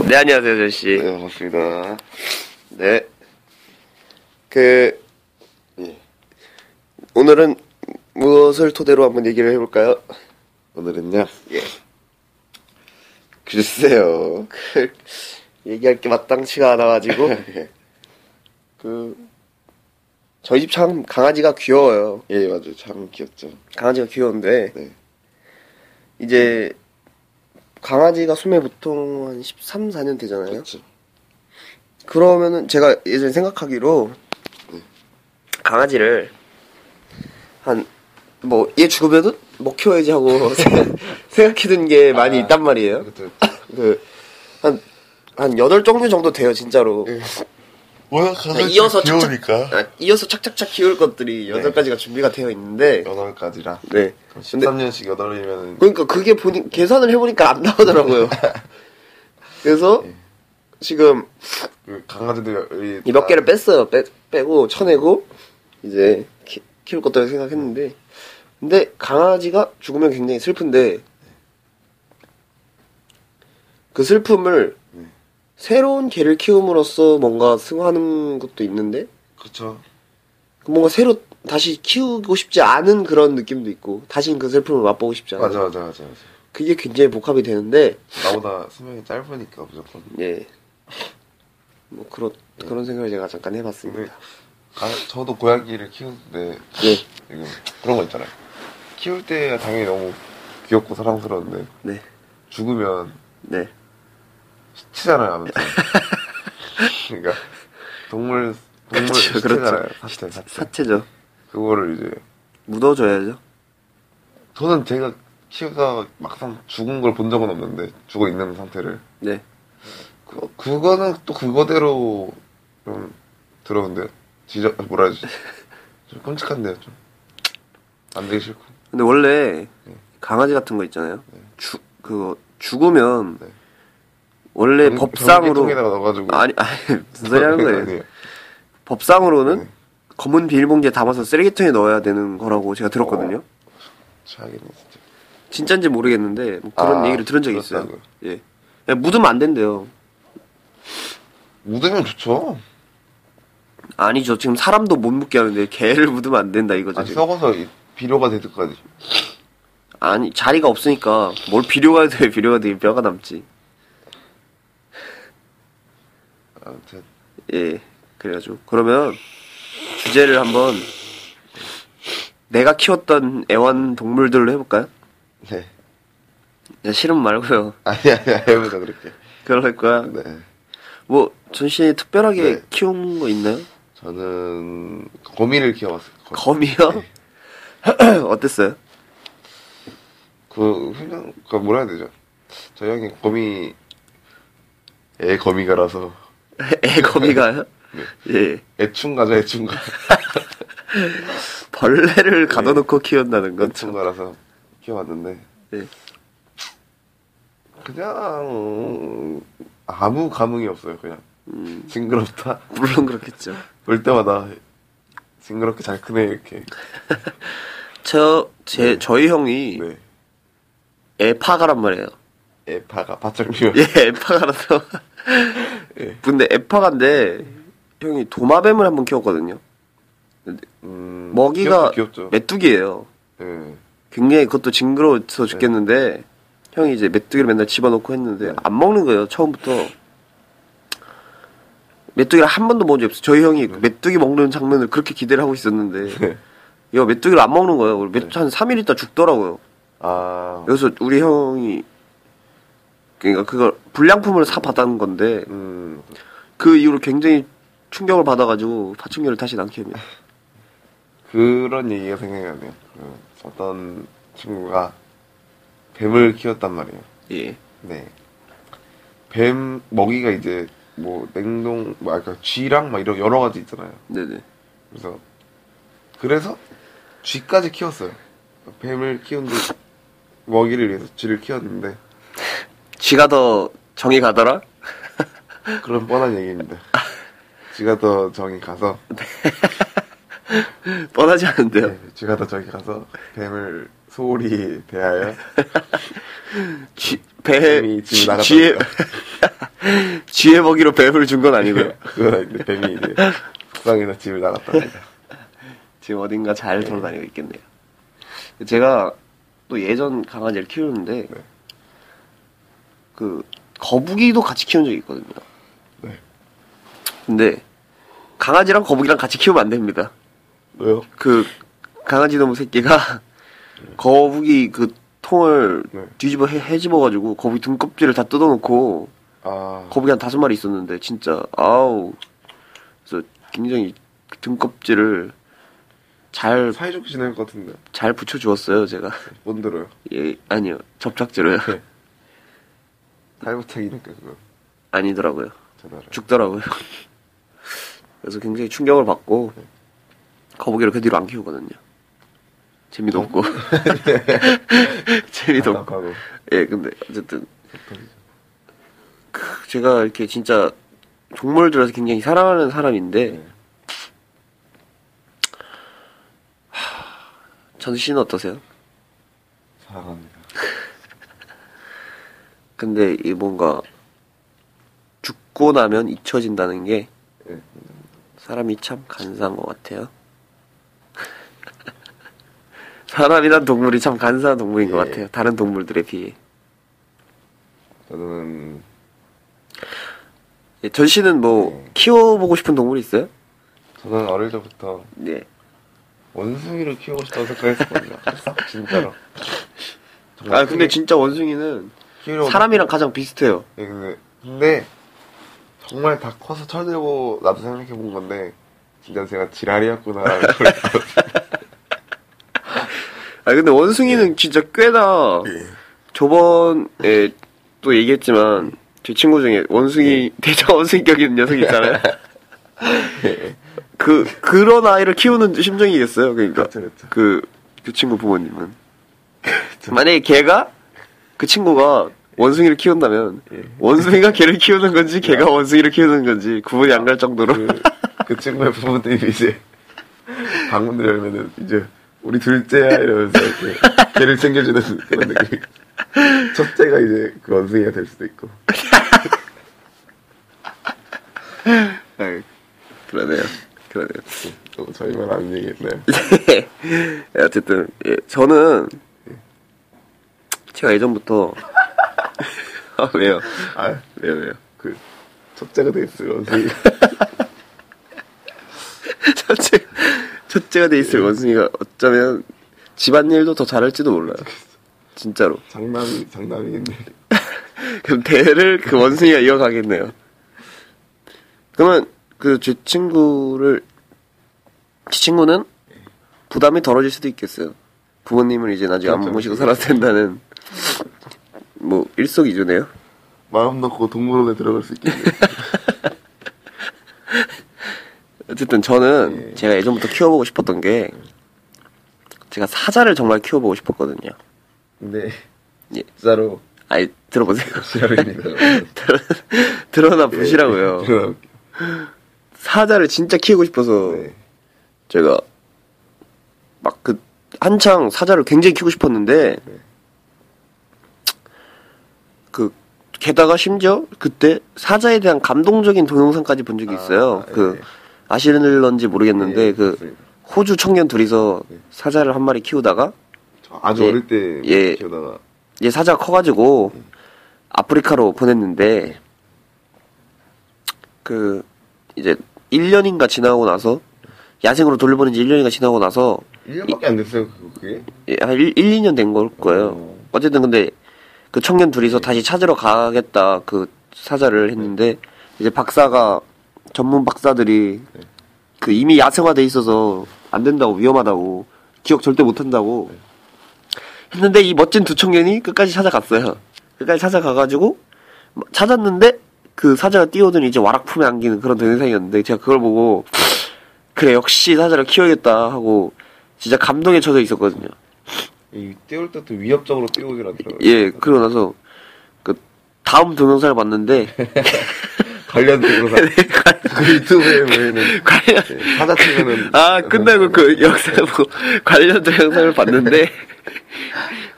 네, 안녕하세요, 저씨. 네, 반갑습니다. 네. 그, 예. 오늘은 무엇을 토대로 한번 얘기를 해볼까요? 오늘은요. 예. 글쎄요. 그, 얘기할 게 마땅치가 않아가지고, 예. 그, 저희 집 참 강아지가 귀여워요. 예, 맞아요. 참 귀엽죠. 강아지가 귀여운데, 네. 이제, 강아지가 수명 보통 한 13, 4년 되잖아요. 그렇죠. 그러면은 제가 예전에 생각하기로 강아지를 한 뭐 얘 죽으면은 뭐 키워야지 하고 생각해둔 게 많이 아, 있단 말이에요. 그렇죠. 그한한 여덟 종류 정도 돼요 진짜로. 워낙 강아지 이어서 착착- 귀여우니까. 아, 이어서 착착착 키울 것들이 여덟 가지가 준비가 되어 있는데 여덟 가지라. 네. 그럼 근데 13년씩 여덟이면은 그러니까 그게 보니 계산을 해보니까 안 나오더라고요. 그래서 예. 지금 그 강아지들이 이몇 다- 개를 뺐어요. 빼, 빼고 쳐내고 이제 키, 키울 것도 생각했는데 근데 강아지가 죽으면 굉장히 슬픈데 그 슬픔을 네. 새로운 개를 키움으로써 뭔가 승화하는 것도 있는데 그렇죠. 뭔가 새로 다시 키우고 싶지 않은 그런 느낌도 있고 다시는 그 슬픔을 맛보고 싶지 않아요. 맞아, 맞아, 맞아, 맞아. 그게 굉장히 복합이 되는데 나보다 수명이 짧으니까 무조건. 예. 뭐 그런 그런 생각을 제가 잠깐 해봤습니다. 가, 저도 고양이를 키우는데 예. 지금 그런 거 있잖아요. 키울 때 당연히 너무 귀엽고 사랑스러운데 네. 죽으면 네. 시체잖아요, 아무튼. 그러니까 동물 동물 그렇죠, 시체잖아요, 그렇죠. 사체, 사체. 사체죠. 그거를 이제 묻어줘야죠. 저는 제가 키우다가 막상 죽은 걸 본 적은 없는데 죽어 있는 상태를 네. 그, 그거는 또 그거대로 좀 들어온데요. 지저 뭐라 해야지 좀 끔찍한데요, 좀. 안 되기 싫고. 근데 원래 네. 강아지 같은 거 있잖아요. 죽 그거 죽으면 네. 원래 병- 법상으로 아니 아니 무슨 소리 하는 거예요? 아니에요. 법상으로는 네. 검은 비닐봉지에 담아서 쓰레기통에 넣어야 되는 거라고 제가 들었거든요. 최악이네 진짜. 진짜인지 모르겠는데 뭐 그런 아, 얘기를 들은 적이 있어요. 그렇다고요? 예. 야, 묻으면 안 된대요. 묻으면 좋죠. 아니죠. 지금 사람도 못 묻게 하는데 개를 묻으면 안 된다 이거죠. 아니. 썩어서 이- 비료가 될 때까지. 아니 자리가 없으니까 뭘 비료가 돼 비료가 되긴 뼈가 남지. 아무튼 예. 그래가지고 그러면 주제를 한번 내가 키웠던 애완 동물들로 해볼까요? 네. 야, 싫으면 말고요. 아니 아니 해보자 그렇게. 그럴 거야. 네. 뭐 전씨 특별하게 네. 키운 거 있나요? 저는 거미를 키워봤어요. 거미. 거미요? 어땠어요? 그 그냥 그 뭐라 해야 되죠? 저 형이 거미 애 거미가라서 애 거미가요? 네. 예. 애충가죠 애충가 벌레를 가둬놓고 키운다는 건 참. 애충가라서 키워봤는데 네. 그냥 아무 감흥이 없어요 그냥 음, 징그럽다 물론 그렇겠죠. 볼 때마다 징그럽게 잘 크네 이렇게 저, 제, 네. 저희 형이 네 에파가란 말이에요. 애파가 밭장미워 예, 에파가라서. 예. 근데 에파가인데, 형이 도마뱀을 한번 키웠거든요. 음, 먹이가 귀엽죠, 귀엽죠. 메뚜기예요. 예. 굉장히 그것도 징그러워서 죽겠는데, 형이 이제 메뚜기를 맨날 집어넣고 했는데, 네. 안 먹는 거예요, 처음부터. 메뚜기를 한 번도 먹은 적 없어요. 저희 형이 그 메뚜기 먹는 장면을 그렇게 기대를 하고 있었는데, 네. 얘가 메뚜기를 안 먹는 거예요. 한 3일 있다 죽더라고요. 아 그래서 우리 형이, 그러니까 그걸 불량품을 사 받은 건데, 음, 그 이후로 굉장히 충격을 받아가지고 파충류를 다시 안 키웁니다. 그런 얘기가 생각이 나네요. 그 어떤 친구가 뱀을 키웠단 말이에요. 예. 네. 뱀 먹이가 이제 뭐 냉동, 뭐 아까 쥐랑 막 이런 여러 가지 있잖아요. 네네. 그래서 그래서 쥐까지 키웠어요. 뱀을 키운 데 먹이를 위해서 쥐를 키웠는데 쥐가 더 정이 가더라? 그런 뻔한 얘기입니다. 쥐가 더 저기 가서 뻔하지 않은데요. 네, 쥐가 더 저기 가서 뱀을 소홀히 대하여 쥐, 배, 뱀이 집을 쥐- 나갔다 쥐의. 쥐의 먹이로 뱀을 준 건 아니고요. 그건 아닌데 뱀이 이제 북방에서 집을 나갔답니다. 지금 어딘가 잘 돌아다니고 있겠네요. 제가 또 예전 강아지를 키우는데 네. 그 거북이도 같이 키운 적이 있거든요. 네. 근데 강아지랑 거북이랑 같이 키우면 안 됩니다. 왜요? 그 강아지 놈 새끼가 거북이 그 통을 네. 뒤집어 해, 해집어 가지고 거북이 등껍질을 다 뜯어놓고 아 거북이 한 다섯 마리 있었는데 진짜 아우 그래서 굉장히 등껍질을 잘잘 사이좋게 지낼 것 같은데 붙여주었어요 제가 못 들어요. 예 아니요 접착제로요 네. 탈부착이니까 그거. 아니더라고요. 전. 죽더라고요. 그래서 굉장히 충격을 받고 거북이를 그 뒤로 안 키우거든요. 재미도 없고. 재미도 없고. 예 근데 어쨌든. 그 제가 이렇게 진짜 동물들에서 굉장히 사랑하는 사람인데 네. 전 씨는 어떠세요? 사랑합니다. 근데 이 뭔가 죽고 나면 잊혀진다는 게 네. 사람이 참 간사한 것 같아요. 사람이란 동물이 참 간사한 동물인 것 예. 같아요. 다른 동물들에 비해. 저는 예, 전 씨는 뭐 네. 키워보고 싶은 동물이 있어요? 저는 어릴 때부터 네. 원숭이를 키우고 싶다고 생각했었거든요. 진짜로. 아 근데 진짜 원숭이는 키우려고 사람이랑 가장 비슷해요. 예, 근데, 근데 정말 다 커서 철들고 나도 생각해 본 건데 진짜 제가 지랄이었구나라는 걸아 근데 원숭이는 진짜 꽤나 예. 저번에 또 얘기했지만 제 친구 중에 원숭이 대장 원숭이격 있는 녀석 있잖아요. 그 그런 아이를 키우는 심정이겠어요. 그러니까 그렇죠, 그렇죠. 그, 그 친구 부모님은 만약에 걔가 그 친구가 원숭이를 키운다면 예. 원숭이가 걔를 키우는 건지 걔가 원숭이를 키우는 건지 구분이 안 갈 정도로 그, 그 친구의 부모님이 이제 방문을 열면은 이제 우리 둘째야 이러면서 이렇게 걔를 챙겨주는 그런 느낌. 첫째가 이제 그 원숭이가 될 수도 있고. 아, 그러네요. 그러네요. 또 저희만 아는 얘기했나요? 예, 어쨌든 예, 저는 제가 예전부터 아, 왜요? 아, 왜요 왜요? 그 첫째가 됐을 원숭이. 첫째 첫째가 돼 있을 원숭이가 어쩌면 집안일도 더 잘할지도 몰라요. 진짜로. 장남이 장남이인데. 그럼 대를 그 원숭이가 이어가겠네요. 그러면 그 제 친구를 제 친구는 부담이 덜어질 수도 있겠어요. 부모님을 이제 나중에 안 그렇죠. 모시고 살아도 된다는 뭐 일석이조네요. 마음 놓고 동물원에 들어갈 수 있겠네. 어쨌든 저는 예. 제가 예전부터 키워보고 싶었던 게 제가 사자를 정말 키워보고 싶었거든요. 근데 예. 진짜로 아니 들어보세요. 지랄입니다. 드러나 보시라고요. 그럼 사자를 진짜 키우고 싶어서 네. 제가 막 그 한창 사자를 굉장히 키우고 싶었는데 네. 그 게다가 심지어 그때 사자에 대한 감동적인 동영상까지 본 적이 있어요. 아, 그 네. 아시는지 모르겠는데 예, 그 맞습니다. 호주 청년 둘이서 네. 사자를 한 마리 키우다가 저 아주 예. 어릴 때 예. 키우다가 이제 사자가 커가지고 아프리카로 보냈는데 그 이제 1년인가 지나고 나서 야생으로 돌려보낸 지 1년인가 지나고 나서 1년밖에 안 됐어요, 그게? 예, 한 1, 2년 된 걸 거예요. 어. 어쨌든 근데 그 청년 둘이서 다시 찾으러 가겠다 그 사자를 했는데 이제 박사가 전문 박사들이 그 이미 야생화돼 있어서 안 된다고 위험하다고 기억 절대 못 한다고 했는데 이 멋진 두 청년이 끝까지 찾아갔어요. 끝까지 찾아가가지고 찾았는데 그 사자가 뛰어오더니 이제 와락 품에 안기는 그런 동영상이었는데 제가 그걸 보고 그래 역시 사자를 키워야겠다 하고 진짜 감동에 젖어 있었거든요. 이 띄울 때도 위협적으로 띄우질 않더라고요. 예, 그러고 나서 그 다음 동영상을 봤는데 관련된 거그 유튜브에 보이는 관련 예, 사자 치면은 아 끝나고 그 영상 뭐 관련 동영상을 봤는데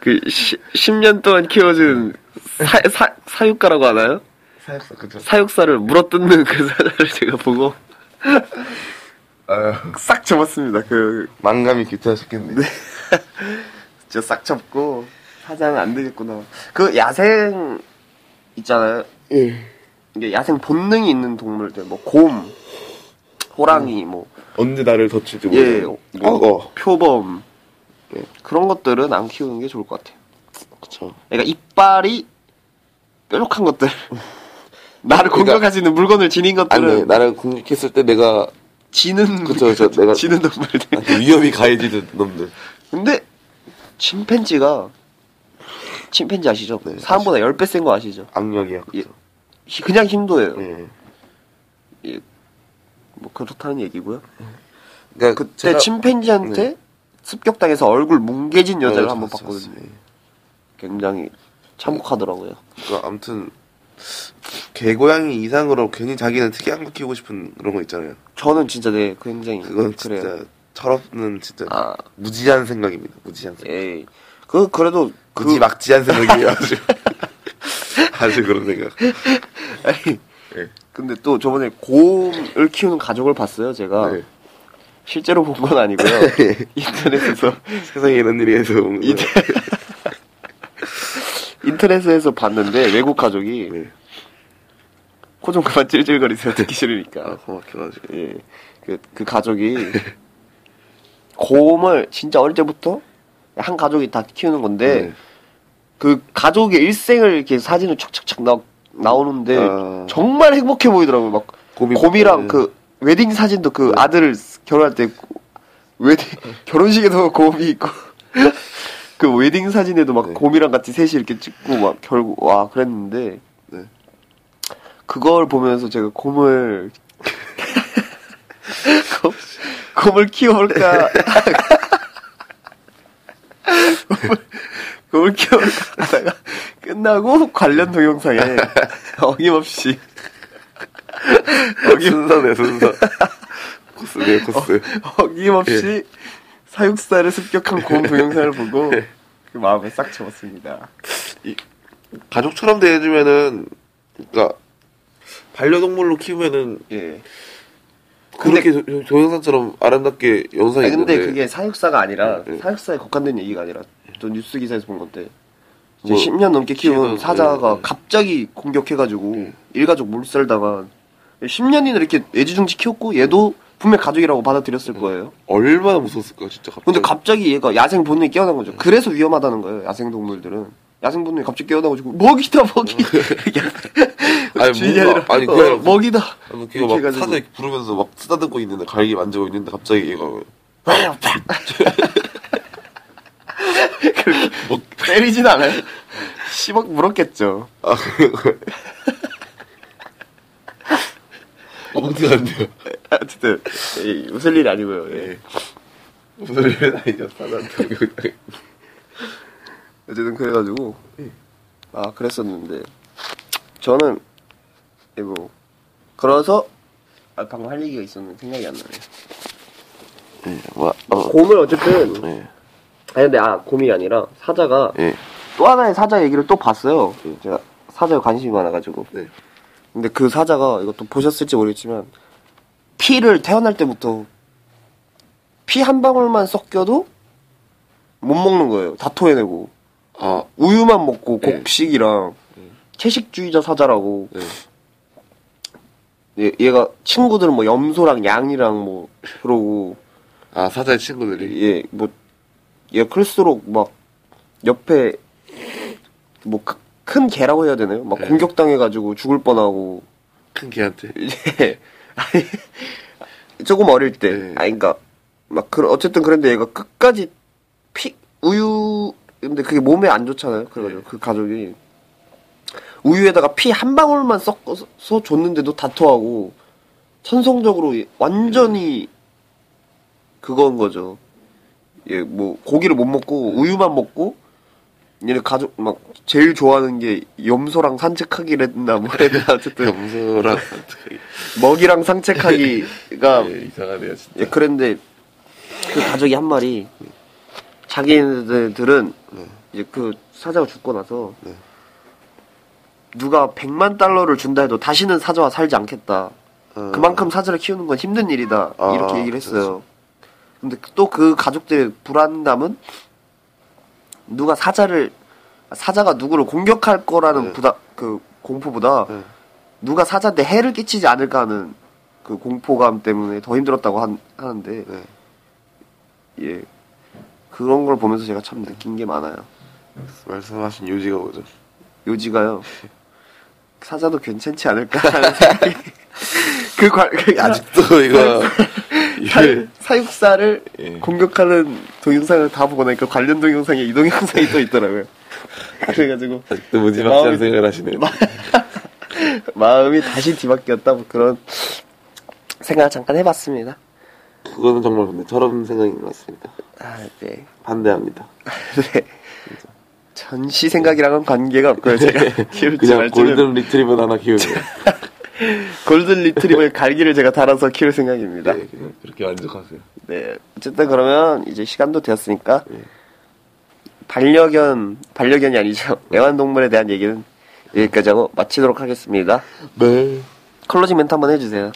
그 시, 10년 동안 키워준 사, 사, 사육가라고 하나요? 사육사 그쵸. 사육사를 물어뜯는 그 사자를 제가 보고 아유, 싹 접었습니다. 그 망감이 귀찮으셨겠네. 진짜 싹 접고 사자는 안 되겠구나. 그 야생 있잖아요. 예. 이게 야생 본능이 있는 동물들 뭐 곰, 호랑이 뭐 언제 나를 덮칠지 예, 모르는. 뭐 어, 표범 예, 그런 것들은 안 키우는 게 좋을 것 같아요. 그쵸. 그러니까 이빨이 뾰족한 것들, 나를 그러니까- 공격할 수 있는 물건을 지닌 것들은 아니, 나를 공격했을 때 내가 지는 그쵸, 그쵸. 내가- 지는 동물들. 위험이 가해지는 놈들. 근데 침팬지가 침팬지 아시죠? 네, 사람보다 10배 센 거 아시죠? 악력이야. 예. 히- 그냥 힘도예요. 예. 뭐 그렇다는 얘기고요. 그러니까 그때 침팬지한테 습격당해서 얼굴 뭉개진 여자를 한번 봤거든요. 굉장히 참혹하더라고요. 그러니까 아무튼 개고양이 이상으로 괜히 자기는 특이한 거 키우고 싶은 그런 거 있잖아요. 저는 진짜 네 굉장히 그건 그래요. 철없는 진짜 아. 무지한 생각입니다. 무지한 생각. 에이 그 그래도 그 무지 막지한 생각이에요. 아주 아주 그런 생각. 아니, 예. 근데 또 저번에 곰을 키우는 가족을 봤어요. 제가 네. 실제로 본 건 아니고요. 인터넷에서 세상에 이런 일이 해서. 인터- 인터넷에서 봤는데 외국 가족이 네. 코좀 그만 찔찔거리세요. 듣기 싫으니까. 아, 고맙게 가지고. 예. 그, 그 가족이 곰을 진짜 어릴 때부터 한 가족이 다 키우는 건데 네. 그 가족의 일생을 이렇게 사진을 촥촥촥 나, 나오는데 아. 정말 행복해 보이더라고요. 막 곰이 곰이랑 네. 그 웨딩 사진도 그 아들 결혼할 때 웨딩 결혼식에도 곰이 있고 그 웨딩 사진에도 막 네. 곰이랑 같이 셋이 이렇게 찍고 막 결국 와 그랬는데 네. 그걸 보면서 제가 곰을 곰, 곰을 키워볼까 곰을, 곰을 키워볼까 하다가 끝나고 관련 동영상에 어김없이 순서네 순서. 코스네 코스. 어김없이 사육사를 습격한 곰 동영상을 보고 그 마음에 싹 접었습니다. 가족처럼 대해주면은 그러니까 반려동물로 키우면은 예. 그렇게 도- 동영상처럼 아름답게 영상이 아니, 근데 있는데 그게 사육사가 아니라 네. 사육사에 국한된 얘기가 아니라 또 뉴스 기사에서 본 건데 이제 뭐, 10년 넘게 키운 사자가 네, 네. 갑자기 공격해가지고 일가족 몰살당한 10년이나 이렇게 애지중지 키웠고 얘도 분명 가족이라고 받아들였을 거예요. 얼마나 무서웠을까 진짜 갑자기. 근데 갑자기 얘가 야생 본능이 깨어난 거죠. 그래서 위험하다는 거예요. 야생 동물들은. 야생 본능이 갑자기 깨어나가지고 먹이다 먹이. 아니, 주인이 뭔가- 아니라 아니, 어, 그게 아니라 먹이다. 그거 막 해가지고. 사자 이렇게 부르면서 막 쓰다듬고 있는데 갈기 만지고 있는데 갑자기 얘가 그렇게 뭐 때리진 않아요. 10억 물었겠죠. 아 어떻게 안 돼요? 어쨌든 예, 웃을 일이 아니고요. 예. 예. 무슨 일은 아니죠 사자한테. 어쨌든 그래가지고 아 그랬었는데 저는 예, 뭐 그래서 아, 방금 할 얘기가 있었는데 생각이 안 나네요. 예, 뭐, 어, 곰을 어쨌든 예, 아니 근데 아 곰이 아니라 사자가 예, 또 하나의 사자 얘기를 또 봤어요. 제가 사자에 관심이 많아가지고. 네. 근데 그 사자가 이것도 보셨을지 모르겠지만 피를 태어날 때부터 피 한 방울만 섞여도 못 먹는 거예요. 다 토해내고 아, 우유만 먹고 네. 곡식이랑 채식주의자 사자라고 네. 얘, 얘가 친구들은 뭐 염소랑 양이랑 뭐 그러고 아 사자의 친구들이 예, 뭐, 얘 클수록 막, 옆에, 뭐, 크- 큰 개라고 해야 되나요? 막 네. 공격당해가지고 죽을 뻔하고, 큰 개한테 이제, 아니, 조금 어릴 때, 네. 아니, 그니까, 막, 그, 어쨌든 그런데 얘가 끝까지 피, 우유, 근데 그게 몸에 안 좋잖아요? 그래가지고 네. 그 가족이, 우유에다가 피 한 방울만 섞어서 줬는데도 다 토하고, 천성적으로 완전히 그건 거죠. 예, 뭐 고기를 못 먹고 우유만 먹고 얘네 가족 막 제일 좋아하는 게 염소랑 산책하기를 했나 뭐 했나 어쨌든 염소랑 먹이랑 산책하기가 예, 이상하네요 진짜 예, 그런데 그 가족이 한 마리 자기네들은 네. 이제 그 사자가 죽고 나서 네. 누가 100만 달러를 준다 해도 다시는 사자와 살지 않겠다. 어. 그만큼 사자를 키우는 건 힘든 일이다. 아, 이렇게 얘기를 했어요. 근데 또 그 가족들의 불안감은 누가 사자를 사자가 누구를 공격할 거라는 네. 부다 그 공포보다 네. 누가 사자한테 해를 끼치지 않을까 하는 그 공포감 때문에 더 힘들었다고 한- 하는데 네. 예 그런 걸 보면서 제가 참 느낀 게 많아요. 말씀하신 요지가 뭐죠? 요지가요. 사자도 괜찮지 않을까 하는 생각이 그, 관, 그 아직도 이거 사, 이게 사육사를 예. 공격하는 동영상을 다 보고 나니까 관련 동영상에 이 동영상이 또 있더라고요. 그래가지고 아직도 무지막지한 생각을 하시네요. 마음이 다시 뒤바뀌었다 뭐 그런 생각을 잠깐 해봤습니다. 그거는 정말 근데 저런 생각인 것 같습니다. 아, 네. 반대합니다. 네. 전시 생각이랑은 관계가 없고요. 제가 키울지 그냥 말지는 골든 리트리버 하나 키우는 거. 골든 리트리버의 갈기를 제가 달아서 키울 생각입니다. 네, 그냥 그렇게 만족하세요. 네. 어쨌든 그러면 이제 시간도 되었으니까 네. 반려견 반려견이 아니죠. 애완동물에 대한 얘기는 여기까지 하고 마치도록 하겠습니다. 네. 클로징 멘트 한번 해주세요.